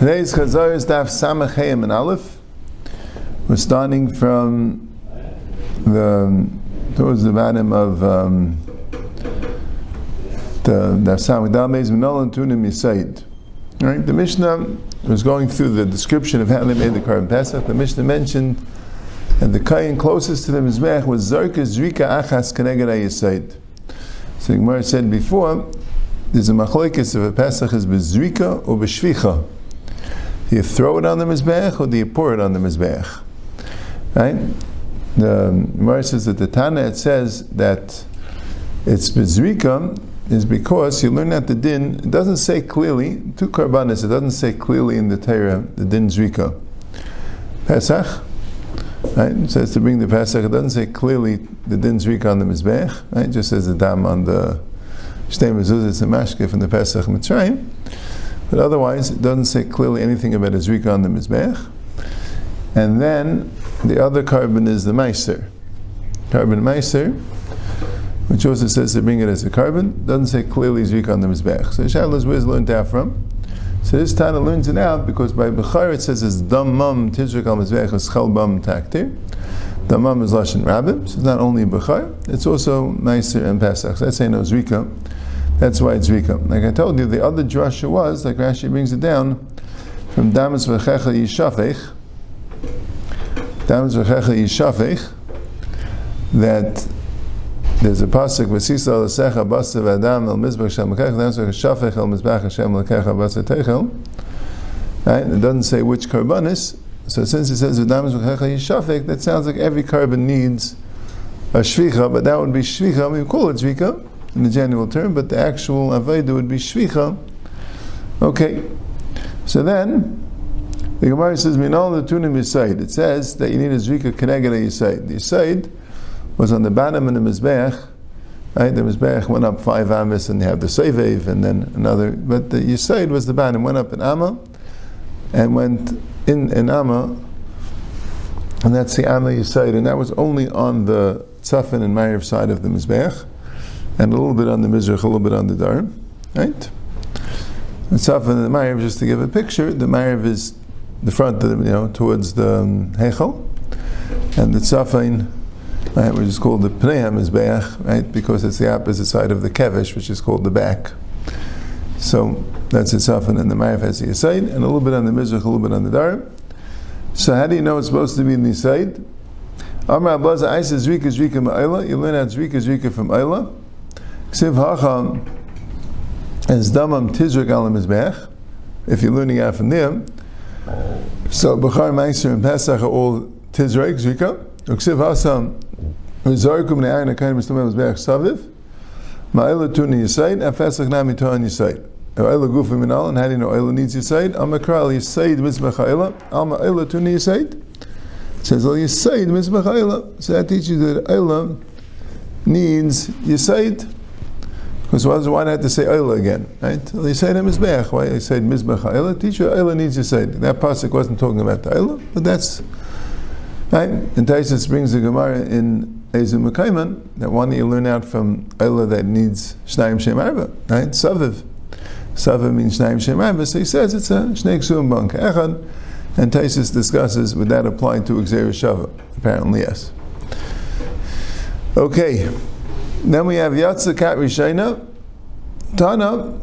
Today's Chazar is Daf Samach Hayim and Aleph. We're starting from the towards the bottom of um, the Daf Samach Dalmez Minol and Tunim Yisaid. Right, the Mishnah was going through the description of how they made the Karban Pesach. The Mishnah mentioned that the kain closest to the Mizbech was Zarka Zrika Achas Keneged Yisaid. So Gemara said before, there's a machlekes if a Pesach is bezrika or beshvicha. Do you throw it on the Mizbech or do you pour it on the Mizbech? Right? The Gemara says that the Tana it says that it's Bezrika is because you learn that the din, it doesn't say clearly, two karbanis, it doesn't say clearly in the Torah, the din Zrika. Pesach, right? It says to bring the Pesach, it doesn't say clearly the din Zrika on the Mizbech, right? It just says the dam on the Shtei Mezuzah, it's a mashke from the Pesach Mitzrayim. But otherwise, it doesn't say clearly anything about a zrika on the mizbech. And then the other korban is the meiser. Korban meiser, which also says to bring it as a korban, doesn't say clearly zrika on the mizbech. So Shalas, where's learned that from? So this Tana learns it out because by Bechar it says it's dammam tizrik al mizbech es bam taktir. Dammam is lashon rabbim, so it's not only Bechar, it's also meiser and pesach. So saying no zrika. That's why it's Rika. Like I told you, the other drasha was, like Rashi brings it down, from Damas v'checha yishafech, Damas v'checha yishafech, that there's a pasuk v'sisa l'secha basa v'adam el mizbach shem l'kech, Damas v'cheshafech el mizbach Hashem l'kecha basa techel. Right? It doesn't say which karbanis. So since it says v'damas v'checha yishafech, that sounds like every korban needs a shvicha, but that would be shvicha, we call it shvicha, in the general term, but the actual Aveda would be Shvicha. Okay. So then, the Gemara says, Minal the Tunim Yisaid. It says that you need a Zvika Keneged Yisaid. The Yisaid was on the bottom of the Mizbech. Right? The Mizbech went up five Amas and they have the Sevev and then another. But the Yisaid was the bottom, went up in Amma and went in, in Amma. And that's the Amma Yisaid. And that was only on the Tzafin and Ma'ariv side of the Mizbech and a little bit on the Mizrach, a little bit on the Dar, right? The Tzaf and the Ma'ariv, just to give a picture, the Ma'ariv is the front, of the, you know, towards the um, Hechel, and the Tzafin, right, which is called the Pnei HaMizbeach, right, because it's the opposite side of the Kevish, which is called the back. So that's its Tzafin, in the Ma'ariv has the side, and a little bit on the Mizrach, a little bit on the Dar. So how do you know it's supposed to be in the side? Amar Abbaza, I says Zrika Zrika Ma'ila. You learn out Zrika Zrika from Ayla. Ksiv Hacham is Damam Tizrik Al Mizbech. If you're learning out from there, so Bechar Meiser and Pesach are all Tizrik Zrika. Ksiv Hacham Rizarkum Ne'ayin Akayin Mistamel Mizbech Saviv. Ma'ila Tuni Yisaid and Pesach Nami Tohan Yisaid. Oila Gufa Minal and how do you know Oila needs Yisaid? Amakral Yisaid Mizbech Oila. Alma Oila Tuni Yisaid. It says Al Yisaid Mizbech Oila. So that teaches that Oila needs Yisaid. Because why, why not to say Oila again? Right? To Mizbech. Why say Mizbech Oila? Teacher, Oila needs say. That pasuk wasn't talking about the Oila, but that's right. And Taisus brings the Gemara in Mekayman that one that you learn out from Oila that needs Shnaim Shem Arba, right? Saviv. Saviv means Shnaim Shem Arba. So he says it's a Shnei Ksum Bank Echad. And Taisus discusses would that apply to Xer Shava? Apparently, yes. Okay. Then we have Yatsa Kat Rishayna. Tana,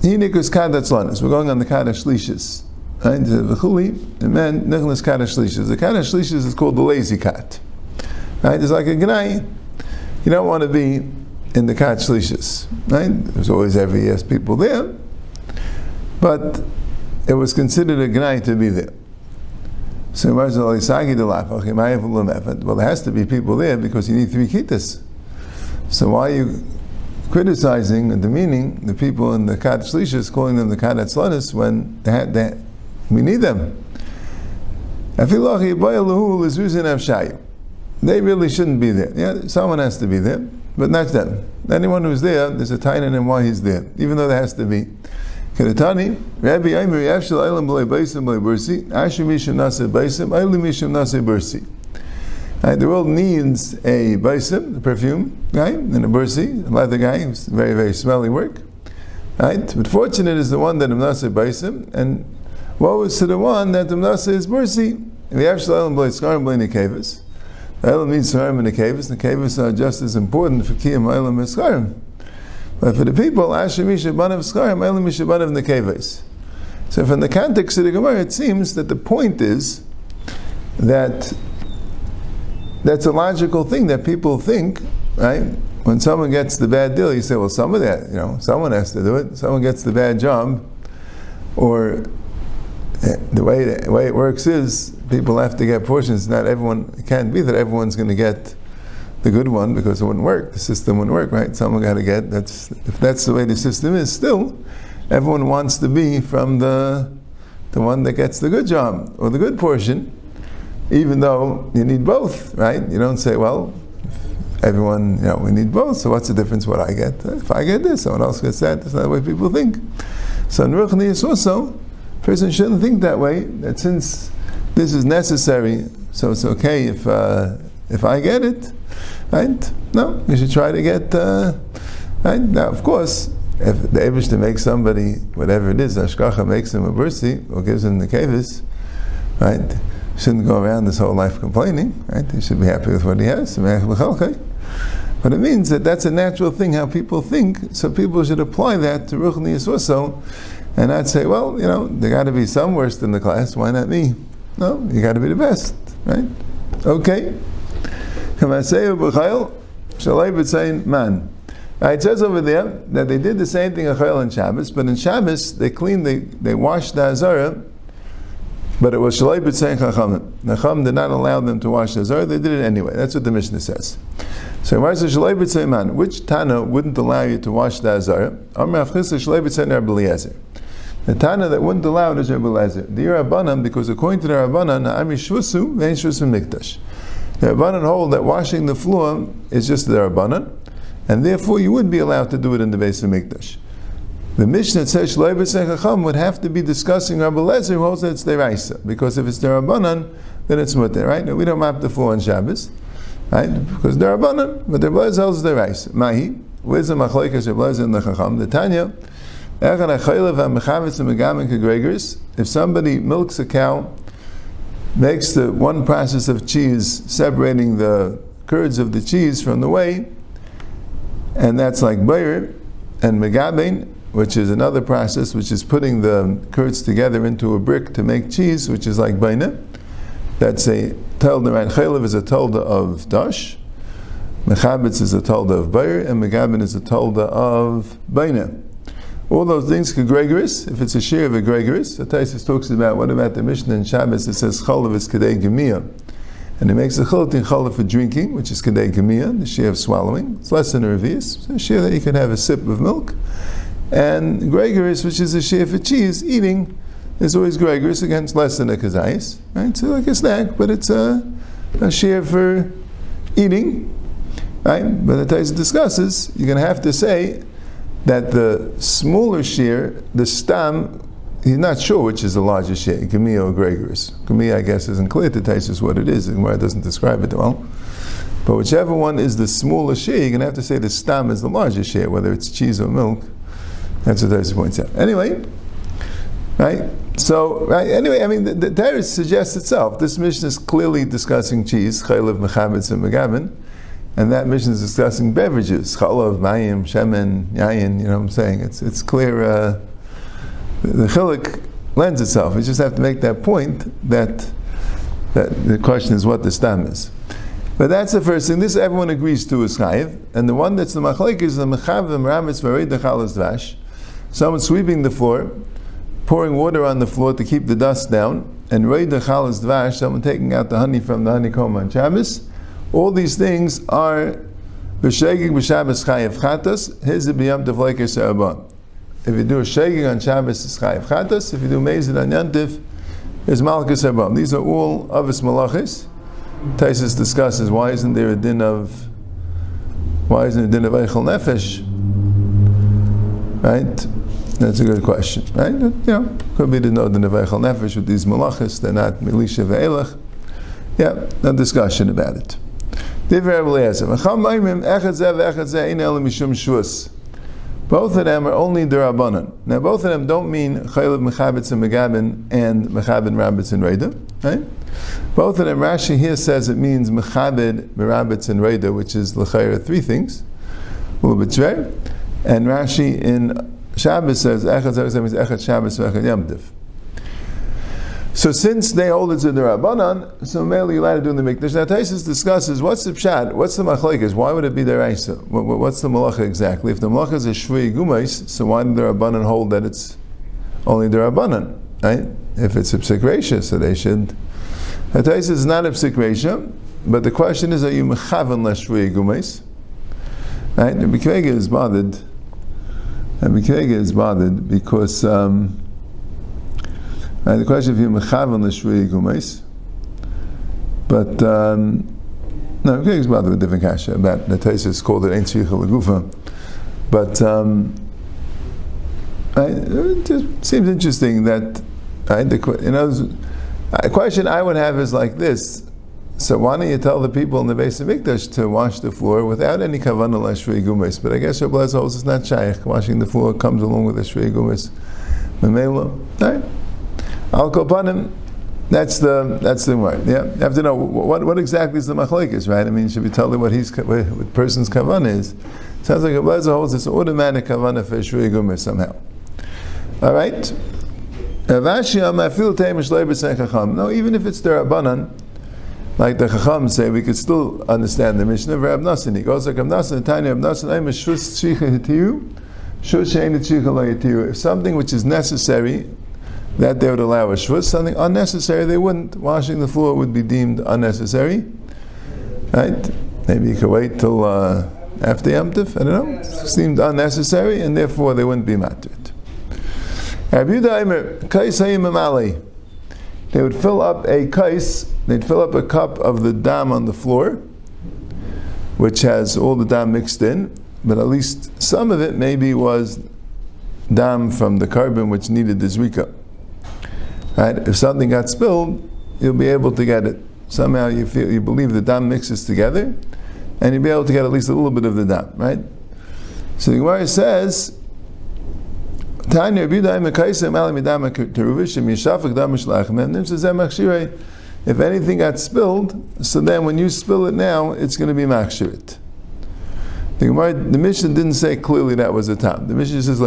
Hinikus Kadat Slanis. We're going on the Kadash Lishis. Right? The V'chuli, and then Nicholas Kadash Lishis. The Kadash Lishis is called the lazy cat. Right? It's like a Gnai. You don't want to be in the Kat Lishis. Right? There's always every yes people there. But it was considered a Gnai to be there. So well, there has to be people there because you need three kittas. So why are you criticizing the meaning, the people in the Shlishis, calling them the Atzlanis, when they had, they, we need them? They really shouldn't be there. Yeah, someone has to be there, but not them. Anyone who's there, there's a tiny in why he's there, even though there has to be. Kedatani, Rabbi Aimer, Eilam B'lei Beisim B'lei Beisim? The world needs a baisim, a perfume guy, and a bursi, a leather guy, who's very, very smelly work. Right? But fortunate is the one that Amnasa baisim, and woe is to the one that Amnasa is bursi. We have shalom blay skarim blay nekevis. Elam skarim and nekevis. Nekevis are just as important for kiyam elam skarim. But for the people, Asher Misha Banav Skarim, Elam Misha Banav Nekeves. So from the context of the Gemara, it seems that the point is that that's a logical thing that people think, right? When someone gets the bad deal, you say, well, some of that, you know, someone has to do it. Someone gets the bad job, or eh, the way the way it works is people have to get portions. Not everyone it can't be that everyone's going to get the good one because it wouldn't work. The system wouldn't work, right? Someone got to get that's if that's the way the system is. Still, everyone wants to be from the the one that gets the good job or the good portion, even though you need both, right? You don't say, well, everyone, you know, we need both. So what's the difference? What I get? If I get this, someone else gets that. That's not the way people think. So in Ruchni also, person shouldn't think that way. That since this is necessary, so it's okay if uh, if I get it, right? No, you should try to get. Uh, right now, of course, if the Abish makes somebody whatever it is, Ashkacha makes him a bursi or gives him the kavis, right? Shouldn't go around his whole life complaining, right? He should be happy with what he has. But it means that that's a natural thing how people think. So people should apply that to Ruchni also, and not say, well, you know, there got to be some worse than the class. Why not me? No, you got to be the best, right? Okay. man. It says over there that they did the same thing Achayel and Shabbos, but in Shabbos they cleaned, they, they washed the Azara, but it was Shalai B'Tzein Chachamim. Chacham did not allow them to wash the Azara, they did it anyway. That's what the Mishnah says. So why says Shalai B'Tzein Man? Which Tana wouldn't allow you to wash the Azara? Amr Avchis Shalai B'Tzein Rabbi The Tana that wouldn't allow it is Rabbi Eliezer. The Rabbanan, because according to the Rabbanan, Na'ami Shvusu, Vein Shvusu Mikdash. The Rabbanan hold that washing the floor is just the Rabbanan, and therefore you would be allowed to do it in the base of Mikdash. The Mishnah says Chacham would have to be discussing Rabbi Lezer who holds that it's Deraisa, because if it's the Derabanan, then it's Mutter, right? No, we don't map the floor on Shabbos, right? Because Derabanan, but Rabbi Lezer holds Deraisa. Mahi, where's the Machlaikas Rabbi Lezer and the Chacham? The Tanya, if somebody milks a cow, makes the one process of cheese separating the curds of the cheese from the whey, and that's like Bayer and Megabein, which is another process, which is putting the curds together into a brick to make cheese, which is like Baina. That's a Telda, right? Chaylev is a Telda of Dash, Mechabitz is a Telda of Bayer, and Megabein is a Telda of Baina. All those things, Gregorus, if it's a share of a Gregorus, the Taisus talks about what about the Mishnah in Shabbos, it says Chalav is Kadei Gemiyah. And it makes a chilot in challah for drinking, which is kadei kamiyah, the share of swallowing. It's less than a revius. a share that you can have a sip of milk. And gregorus, which is a share for cheese, eating, is always gregorus against less than a kazayis. Right? So like a snack, but it's a, a share for eating. Right? But the Taisa discusses, you're going to have to say that the smaller share, the stam, he's not sure which is the larger share, Gemia or Gregorus. Gemia, I guess, isn't clear to Taisus what it is, and why it doesn't describe it well. But whichever one is the smaller share, you're going to have to say the stam is the larger share, whether it's cheese or milk. That's what Taisus points out. Anyway, right? So, right, anyway, I mean, the, the suggests itself. This Mishnah is clearly discussing cheese, chaylev, mechametz, and megavin. And that Mishnah is discussing beverages, chalav, mayim, shemen, yayin, you know what I'm saying? It's, it's clear. Uh, the chilik lends itself. You just have to make that point that, that the question is what the stam is. But that's the first thing. This everyone agrees to is chayiv, and the one that's the machalik is the mechav meramitz v'reid dechalas dvash. Someone sweeping the floor, pouring water on the floor to keep the dust down, and reid dechalas dvash. Someone taking out the honey from the honeycomb on Shabbos. All these things are b'shegig b'Shabbos chayiv chatas. His b'yam tefleker se'abah. If you do a shaking on Shabbos, it's chayiv chatas. If you do mezid on yantiv, it's malchus habam. These are all avis malachis. Taisus discusses why isn't there a din of why isn't there a din of eichel nefesh? Right? That's a good question, right? You know, could be the no din of nefesh with these malachis. They're not milisha ve'elach. Yeah, no discussion about it. Both of them are only derabanan. Now, both of them don't mean chaylev mechabitz and megabin and mechabin rabbits and reda, right? Both of them, Rashi here says it means mechabed, merabitz, and reda, which is l'chayra three things, u'bitzvei. And Rashi in Shabbos says echad zeh means echad Shabbos v'echad yamtiv. So since they hold it to the Rabbanan, so mainly you're allowed to do in the Mikdash. Now Taisus discusses what's the pshat, what's the machlekes, why would it be the Raisa? What's the malacha exactly? If the malacha is a shvui gumais, so why did the Rabbanan hold that it's only the Rabbanan? Right? If it's a psik so they should. Now Taisus is not a psik but the question is, are you mechavan la shvui gumais? Right? The Bikvega is bothered. And Bikvega is bothered because. Um, and the question if you mechavan l'shvui gumeis, but um, no, it's about a different kasha about the Taisus called it tzricha legufa, but um, I, it just seems interesting that I, the, you know, a question I would have is like this. So why don't you tell the people in the base of Mikdash to wash the floor without any kavanah l'shvui gumes? But I guess Rabbi holds it's not shaykh. Washing the floor comes along with the shvui gumes. Memelo, right? Al Kopanim, that's the that's the word. Yeah, you have to know what what exactly is the machlekes, right? I mean, should we tell them what he's what, person's kavan is? Sounds like a blazer holds it's automatic kavanah for shrei somehow. All right. No, even if it's the Rabbanan, like the Chacham say, we could still understand the Mishnah Rab Nassan. He goes like Rab Tanya Rab I'm a shus tzricha hitiyu, shus tzricha If something which is necessary that they would allow a shvus. Something unnecessary, they wouldn't. Washing the floor would be deemed unnecessary. Right? Maybe you could wait till uh, after Yom Tif, I don't know. It seemed unnecessary, and therefore they wouldn't be matrid. They would fill up a kais, they'd fill up a cup of the dam on the floor, which has all the dam mixed in, but at least some of it maybe was dam from the korban which needed the zrika. Right? If something got spilled, you'll be able to get it. Somehow you feel you believe the dam mixes together, and you'll be able to get at least a little bit of the dam, right? So the Gemara says, if anything got spilled, so then when you spill it now, it's going to be makshirit. The Gemara, the Mishnah didn't say clearly that was a tam. The Mishnah says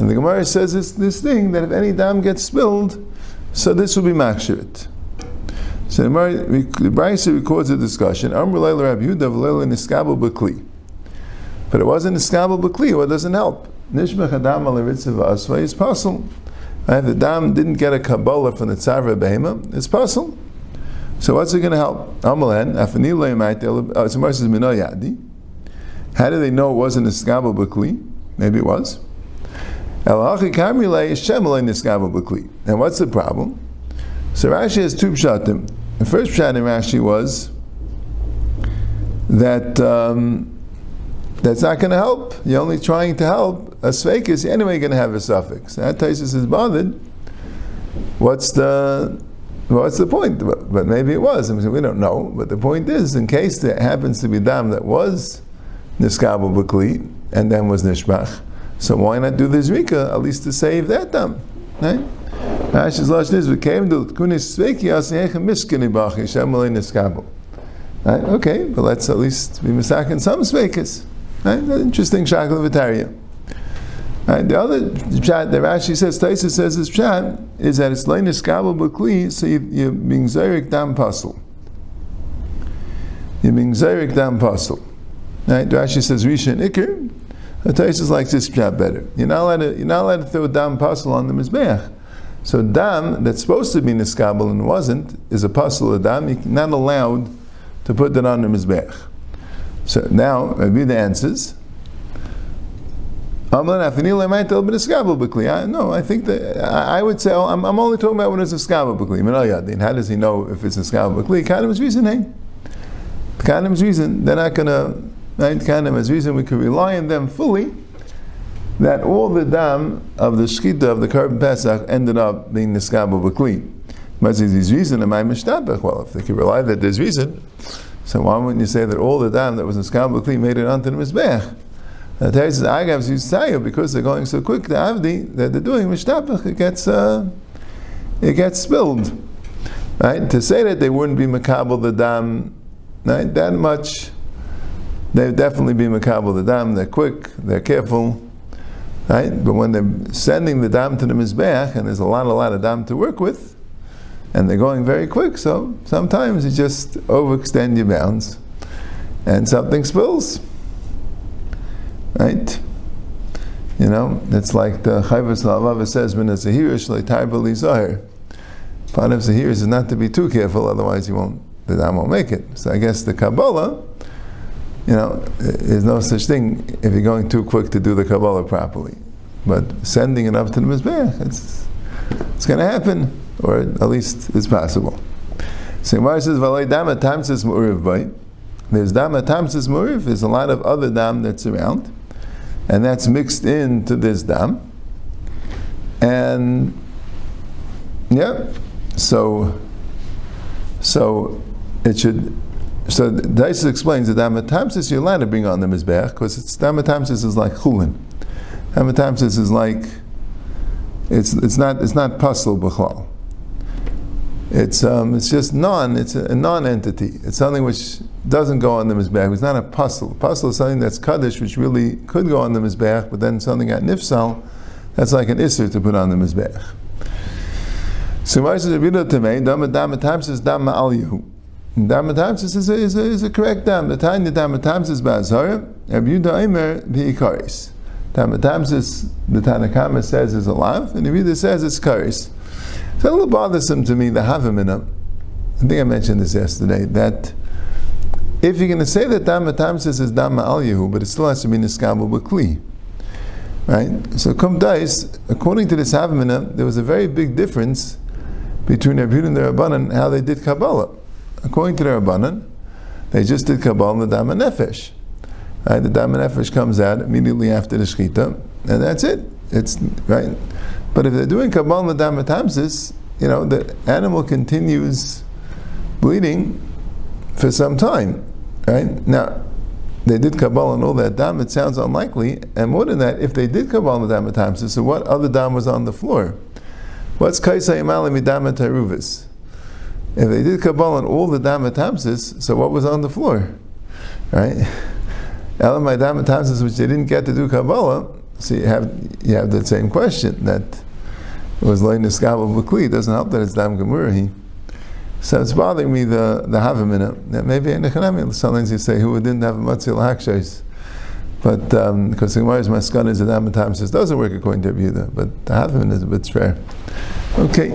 and the Gemara says it's this thing that if any dam gets spilled, so this will be makshirit. So the Brisa records a discussion. But it wasn't iskabel b'kli. What doesn't help? Nishmech adam al is possible. If the dam didn't get a kabbalah from the tzavra behema, it's possible. So what's it going to help? Amalan. Uh. How do they know it wasn't iskabel b'kli? Maybe it was. And what's the problem? So Rashi has two pshatim. The first pshat in Rashi was that um, that's not going to help. You're only trying to help. A sveik is anyway going to have a suffix. That Taisus is bothered. What's the what's the point? But, but maybe it was. I mean, we don't know. But the point is, in case there happens to be dam that was niskabel b'kli and then was nishbach, so why not do the zrika at least to save that dam? Right? Came to kunis niskabel. Right? Okay, but let's at least be misakin some svekas. Right? Interesting shakal. Right, the other chat that Rashi says, Taisa says this chat is that it's lein iskabel b'kli, so you, you're being zayrik dam pasul. You're being zayrik dam pasul. Right, Rashi says Risha and the Taisus likes this job better. You're not allowed to, you're not allowed to throw dam pasul on the mizbeach. So dam that's supposed to be niskabel and wasn't is a pasul of dam. You're not allowed to put that on the mizbeach. So now maybe the answers. No, I think that I would say oh, I'm, I'm, only talking about when it's a skabel b'kli. Oh, how does he know if it's a skabel b'kli? Kadim's reason, hey. Kadim's reason, they're not going to right? Kind of as reason we can rely on them fully, that all the dam of the shkita of the korban pesach ended up being niskabel b'kli. But there's reason, am I mishtabach? Well, if they can rely that there's reason, so why wouldn't you say that all the dam that was in Skabal Kli made it onto the Mizbech? The Torah says, Agavs used to because they're going so quick, the Avdi, that they're doing mishtabach, it gets, uh, it gets spilled. Right? To say that they wouldn't be makabel the dam, right? That much, they'd definitely be makabel the dam, they're quick, they're careful, right? But when they're sending the dam to the Mizbech, and there's a lot, a lot of dam to work with, and they're going very quick, so sometimes you just overextend your bounds, and something spills. Right? You know, it's like the Chovos HaLevavos says, when it's a hirish, like Taibali Zahir. Part of the hirish is not to be too careful, otherwise you won't, the dam won't make it. So I guess the Kabbalah, you know, there's no such thing if you're going too quick to do the Kabbalah properly. But sending it up to the Mizbeach, it's, it's going to happen, or at least it's possible. So Gemara says, "Valay dam tamsis mu'uriv bay." There's dam tamsis mu'uriv. There's a lot of other dam that's around and that's mixed into this dam. And yeah, so so it should. So Daisa explains that damatamsis you're allowed to bring on the mizbeach because it's is like chulin. Damatamsis is like it's it's not it's not pasul b'chlal. It's um, it's just non. It's a, a non-entity. It's something which doesn't go on the mizbeach. It's not a pasul. Pasul is something that's kaddish, which really could go on the mizbeach, but then something at nifsal, that's like an isser to put on the mizbeach. So says Rabbi Tamei, dam dam says dam al yehu. Dam is a, is a, is a correct dam. The time the dam is ba'azara. Rabbi Yudah Eimer the ikaris. Dam is the Tanakama says is a lav, and Rabbi says it's karis. It's a little bothersome to me, the Havamina. I think I mentioned this yesterday, that if you're going to say that Dama Tamsis is Dama Al but it still has to be Niskabu Bakli. Right? So, Kum Dais, according to this Havamina, there was a very big difference between Rabbi and the Rabbanan how they did Kabbalah. According to the Rabbanan, they just did Kabbalah in the Nefesh. Right? The Dama Nefesh comes out immediately after the Shechita, and that's it. It's right. But if they're doing Kabbalah Nadam Tamsis, you know, the animal continues bleeding for some time. Right? Now, they did Kabbalah and all that dam, it sounds unlikely. And more than that, if they did Kabbalah Nadam Tamsis, so what other dam was on the floor? What's Kaisa Yamala Midam Taruvis? If they did Kabbalah and all the dam Tamsis, so what was on the floor? Right? Elamai dam Tamsis, which they didn't get to do Kabbalah, so you have you have the same question that was loy niskabel b'kli. It doesn't help that it's dam gemurahi. So it's bothering me the the havamina. That maybe in the sometimes you say who didn't have a matzil hakshais. But um, because the Gemara's maskan is that times says doesn't work according to Yehuda, but the Havamina is a bit fair. Okay.